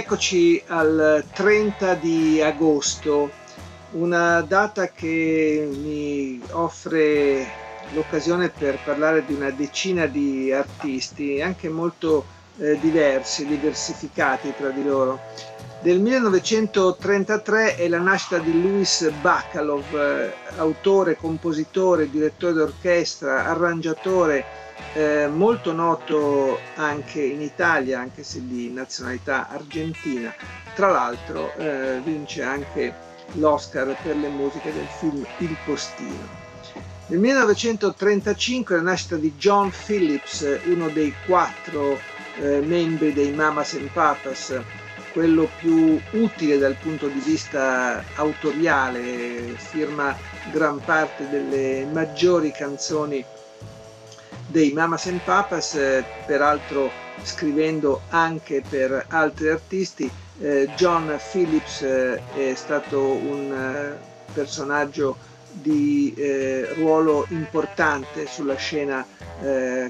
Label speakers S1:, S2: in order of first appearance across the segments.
S1: Eccoci al 30 di agosto, una data che mi offre l'occasione per parlare di una decina di artisti, anche molto eh, diversi, diversificati tra di loro. Del 1933 è la nascita di Louis Bacalov, eh, autore, compositore, direttore d'orchestra, arrangiatore, eh, molto noto anche in Italia, anche se di nazionalità argentina. Tra l'altro eh, vince anche l'Oscar per le musiche del film Il Postino. Nel 1935 la nascita di John Phillips, uno dei quattro eh, membri dei Mamas and Papas, quello più utile dal punto di vista autoriale, firma gran parte delle maggiori canzoni dei Mamas and Papas, eh, peraltro scrivendo anche per altri artisti. Eh, John Phillips eh, è stato un eh, personaggio di eh, ruolo importante sulla scena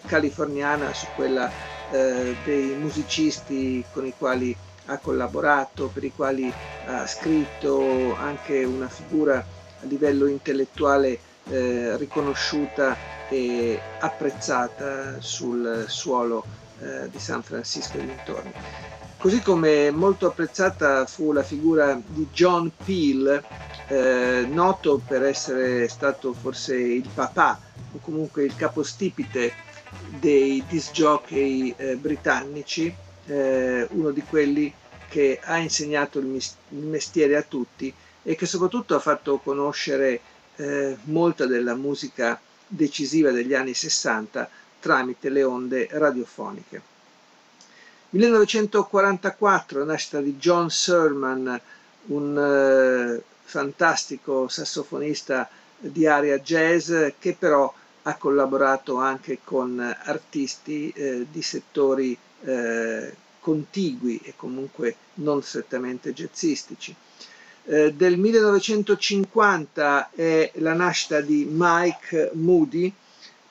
S1: californiana, su quella dei musicisti con i quali ha collaborato, per i quali ha scritto anche una figura a livello intellettuale riconosciuta e apprezzata sul suolo eh, di San Francisco e dintorni. Così come molto apprezzata fu la figura di John Peel, eh, noto per essere stato forse il papà o comunque il capostipite dei disc jockey eh, britannici, eh, uno di quelli che ha insegnato il, mis- il, mestiere a tutti e che soprattutto ha fatto conoscere eh, molta della musica decisiva degli anni 60 tramite le onde radiofoniche. 1944, nascita di John Serman, un eh, fantastico sassofonista di area jazz che però ha collaborato anche con artisti eh, di settori eh, contigui e comunque non strettamente jazzistici. Eh, del 1950 è la nascita di Mike Moody,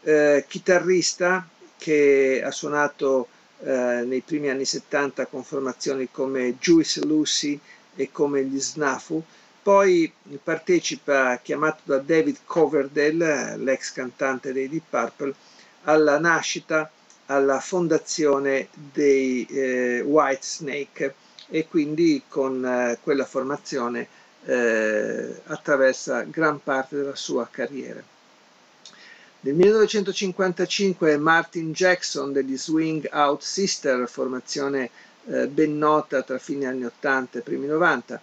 S1: eh, chitarrista che ha suonato eh, nei primi anni 70 con formazioni come Juice Lucy e come gli Snafu. Poi partecipa, chiamato da David Coverdale, l'ex cantante dei Deep Purple, alla nascita, alla fondazione dei eh, White Snake e quindi con eh, quella formazione eh, attraversa gran parte della sua carriera. Nel 1955 Martin Jackson degli Swing Out Sister, formazione eh, ben nota tra fine anni 80 e primi 90.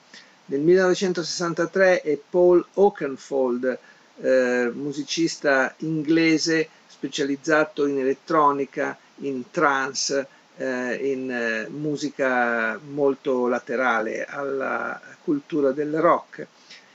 S1: Nel 1963 è Paul Oakenfold, eh, musicista inglese specializzato in elettronica, in trance, eh, in eh, musica molto laterale alla cultura del rock.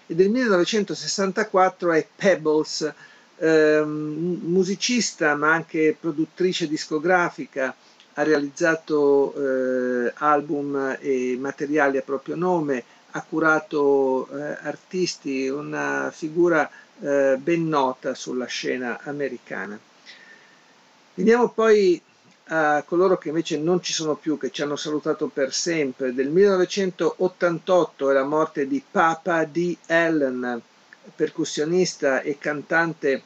S1: E del 1964 è Pebbles, ehm, musicista ma anche produttrice discografica, ha realizzato eh, album e materiali a proprio nome, ha curato eh, artisti, una figura eh, ben nota sulla scena americana. Veniamo poi a coloro che invece non ci sono più, che ci hanno salutato per sempre. Del 1988 è la morte di Papa D. Allen, percussionista e cantante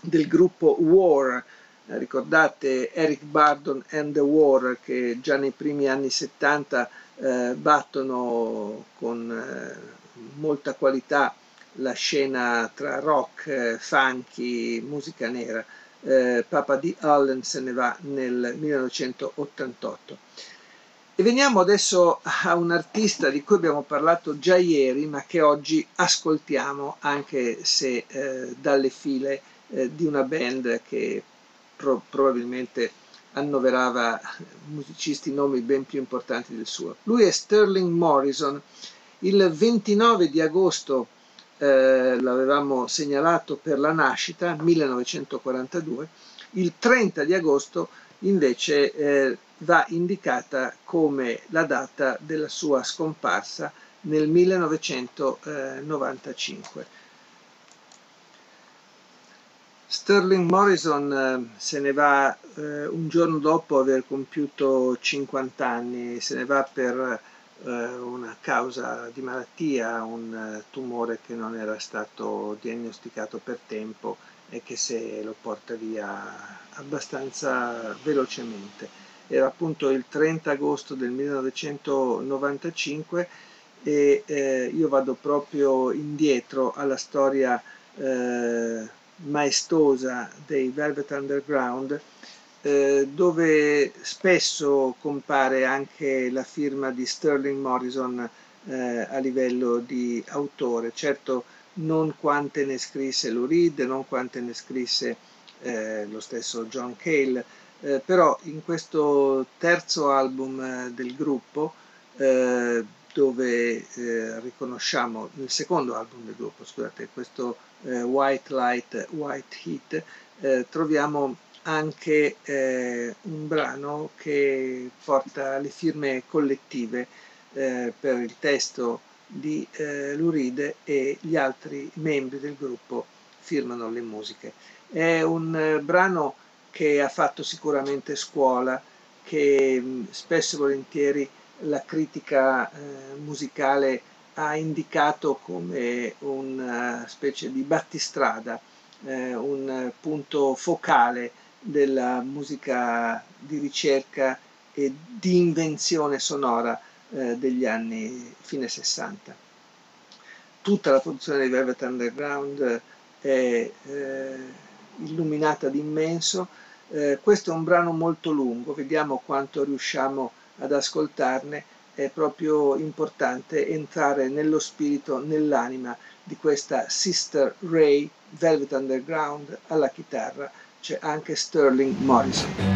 S1: del gruppo War. Ricordate Eric Bardon and the War che già nei primi anni 70 eh, battono con eh, molta qualità la scena tra rock, eh, funky, musica nera eh, Papa di Allen se ne va nel 1988. E veniamo adesso a un artista di cui abbiamo parlato già ieri, ma che oggi ascoltiamo anche se eh, dalle file eh, di una band che pro- probabilmente annoverava musicisti nomi ben più importanti del suo. Lui è Sterling Morrison. Il 29 di agosto eh, l'avevamo segnalato per la nascita, 1942, il 30 di agosto invece eh, va indicata come la data della sua scomparsa nel 1995. Sterling Morrison eh, se ne va eh, un giorno dopo aver compiuto 50 anni, se ne va per eh, una causa di malattia, un eh, tumore che non era stato diagnosticato per tempo e che se lo porta via abbastanza velocemente. Era appunto il 30 agosto del 1995 e eh, io vado proprio indietro alla storia eh, maestosa dei Velvet Underground eh, dove spesso compare anche la firma di Sterling Morrison eh, a livello di autore. Certo non quante ne scrisse Lou Reed, non quante ne scrisse eh, lo stesso John Cale, eh, però in questo terzo album eh, del gruppo, eh, dove eh, riconosciamo, nel secondo album del gruppo, scusate, questo eh, White Light, White Heat, troviamo anche un brano che porta le firme collettive per il testo di eh, Luride e gli altri membri del gruppo firmano le musiche. È un eh, brano che ha fatto sicuramente scuola, che spesso e volentieri la critica eh, musicale ha indicato come una specie di battistrada, eh, un punto focale della musica di ricerca e di invenzione sonora eh, degli anni fine 60. Tutta la produzione di Velvet Underground è eh, illuminata d'immenso. Eh, questo è un brano molto lungo, vediamo quanto riusciamo ad ascoltarne. È proprio importante entrare nello spirito, nell'anima di questa Sister Ray Velvet Underground alla chitarra. C'è anche Sterling Morrison.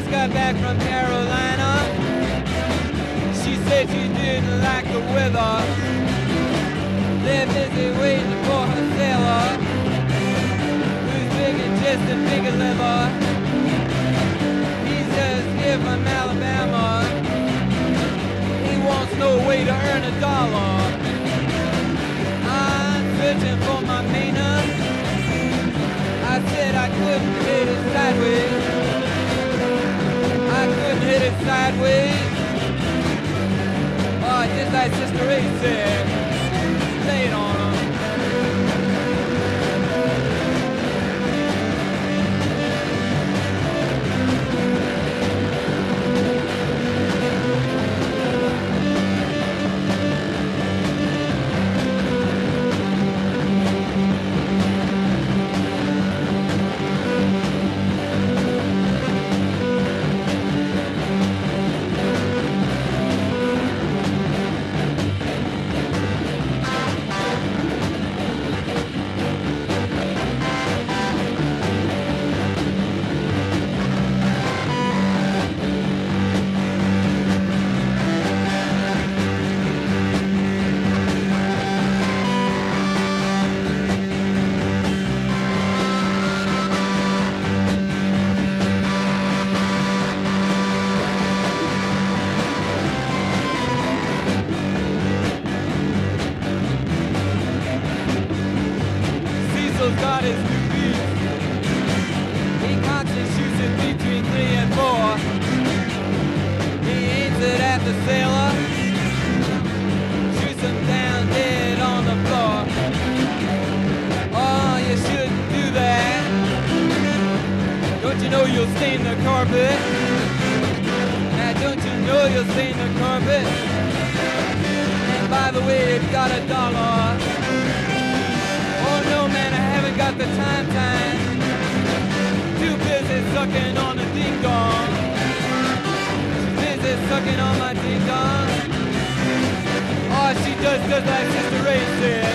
S2: just got back from Carolina. She said she didn't like the weather. They're busy waiting for her sailor. Who's bigger, just a bigger liver. He says here from Alabama. He wants no way to earn a dollar. I'm searching for my Maynard. I said I couldn't hit it sideways did it sideways. Oh, just like Sister Ray said, say on. is sucking on my ding dong. oh she does does like Sister Ray said.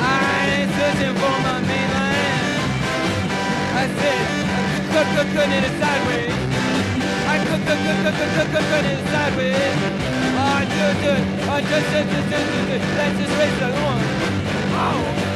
S2: I ain't searching for my mainland. I said, cut, cut, cut it sideways. I cut, cut, cut, cut, cut, cut, cut, cut it sideways. Oh, I do, do, I just, just, just, just, just, let's just race along. Oh.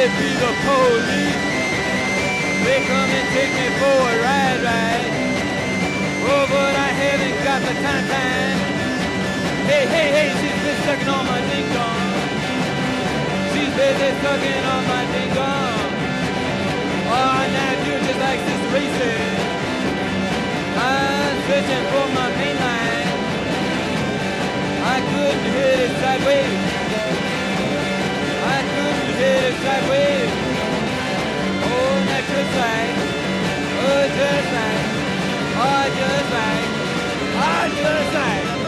S2: It be the police? They come and take me for a ride, ride. Oh, but I haven't got the time, time. Hey, hey, hey, she's been sucking on my ding dong. She's busy sucking on my ding dong. Oh, now it just like this racing. I'm searching for my main line. I couldn't hit it sideways to track with. Oh, just like, Oh, just like, Oh, just like, Oh, just.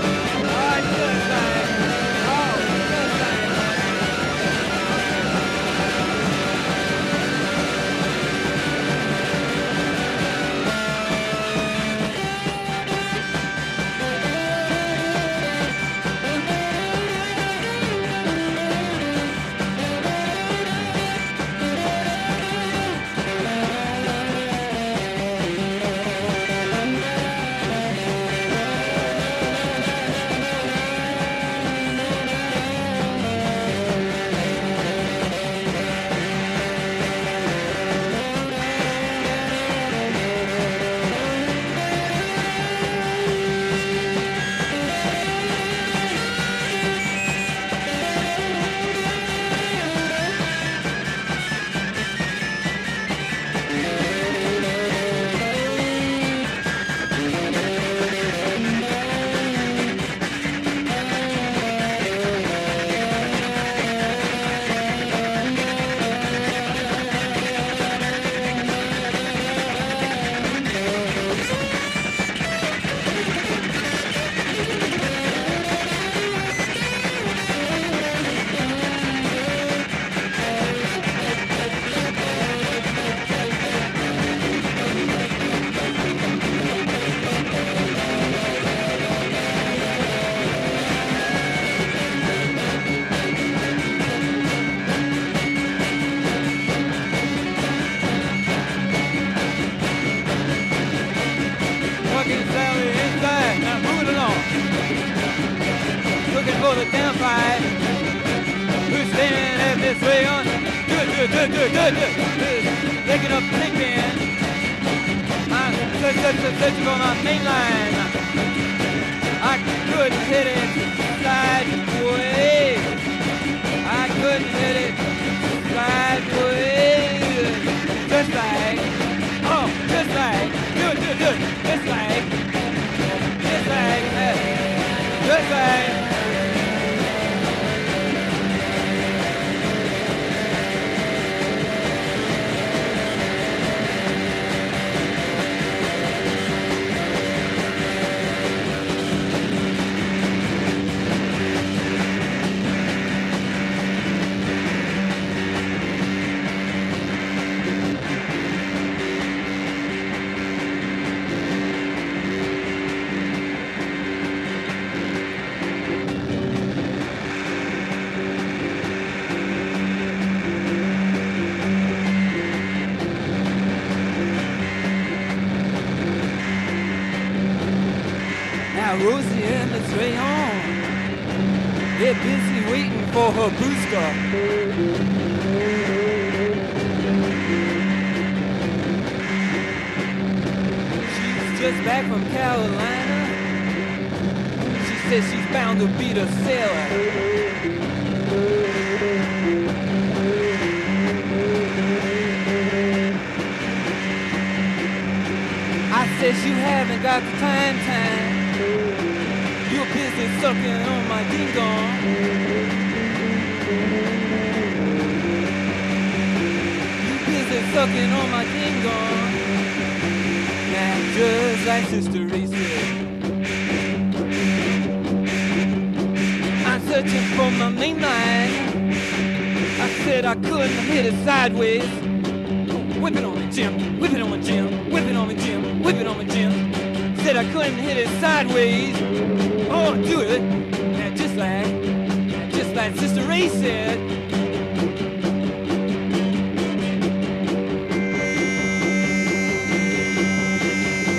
S2: Good, good, good, good, good, good. Taking up thinking. I'm searching for my main line. I couldn't hit it sideways. I couldn't hit it sideways. Just like, oh, just like, good, good, good. Just like, just like, uh, just like. She's just back from Carolina. She says she's bound to beat a sailor. I says you haven't got the time time. You're busy sucking on my ding dong. Sucking on my ding dong. Now just like Sister said. I'm searching for my main line. I said I couldn't hit it sideways. Whip it on me, Jim. Whip it on me, Jim. Whip it on me, Jim. Whip it on me, Jim. Said I couldn't hit it sideways. Oh, do it. Now just like, like Sister Ray said.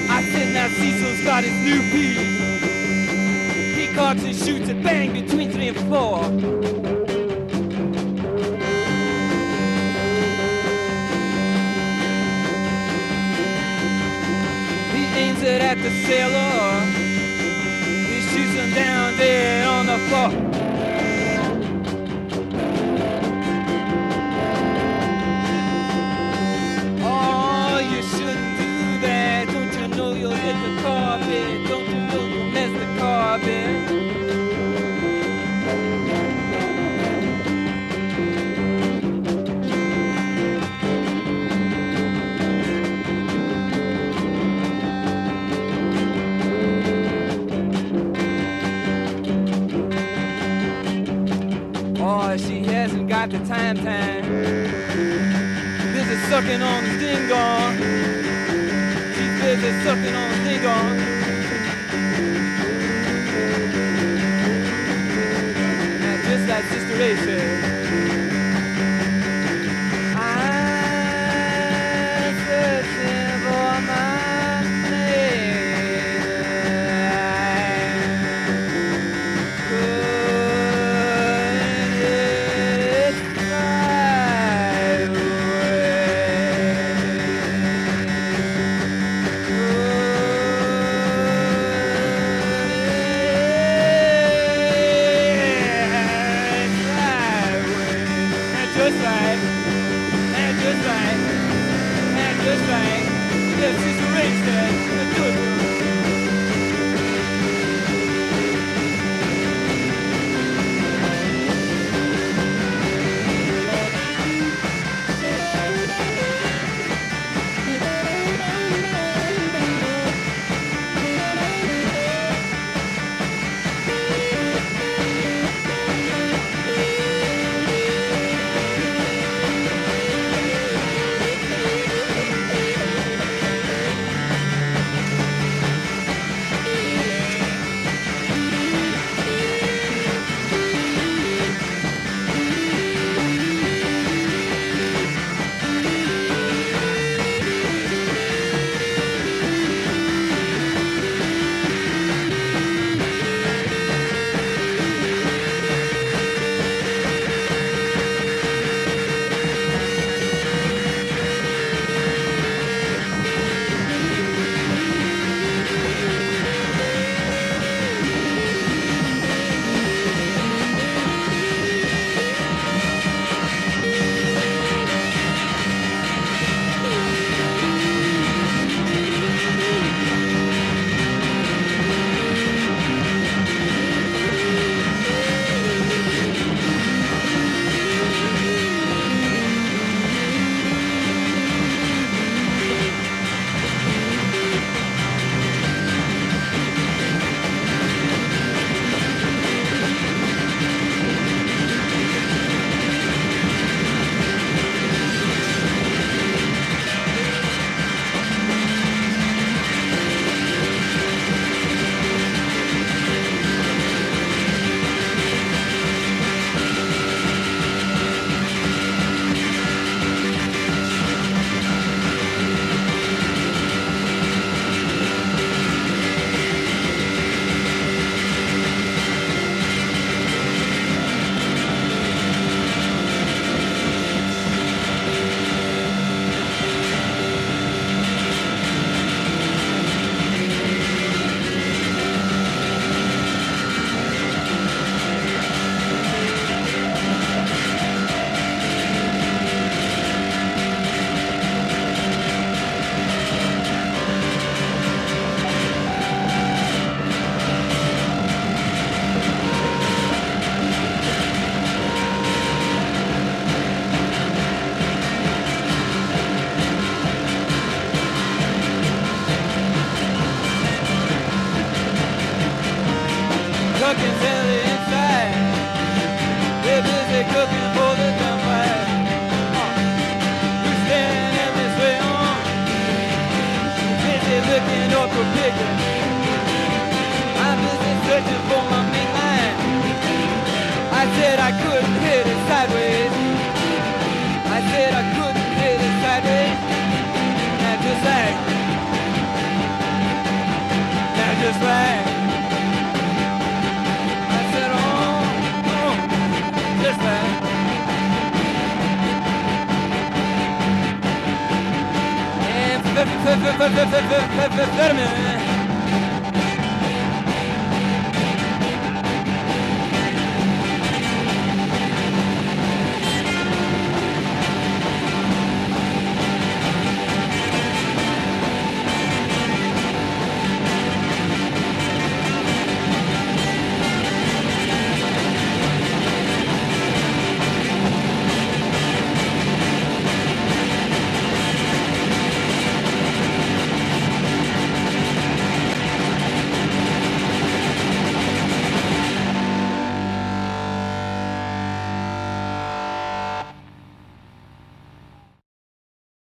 S2: I said now Cecil's got his new piece. He cocks and shoots it bang between three and four. He aims it at the sailor. He shoots him down dead on the floor. Carpet? Don't you you'll mess the carpet? Oh, she hasn't got the time time. Busy sucking on the ding dong. She's busy sucking on be gone. And just like Sister Ray said. I'm busy searching for my mainline. I said I couldn't hit it sideways. vermin.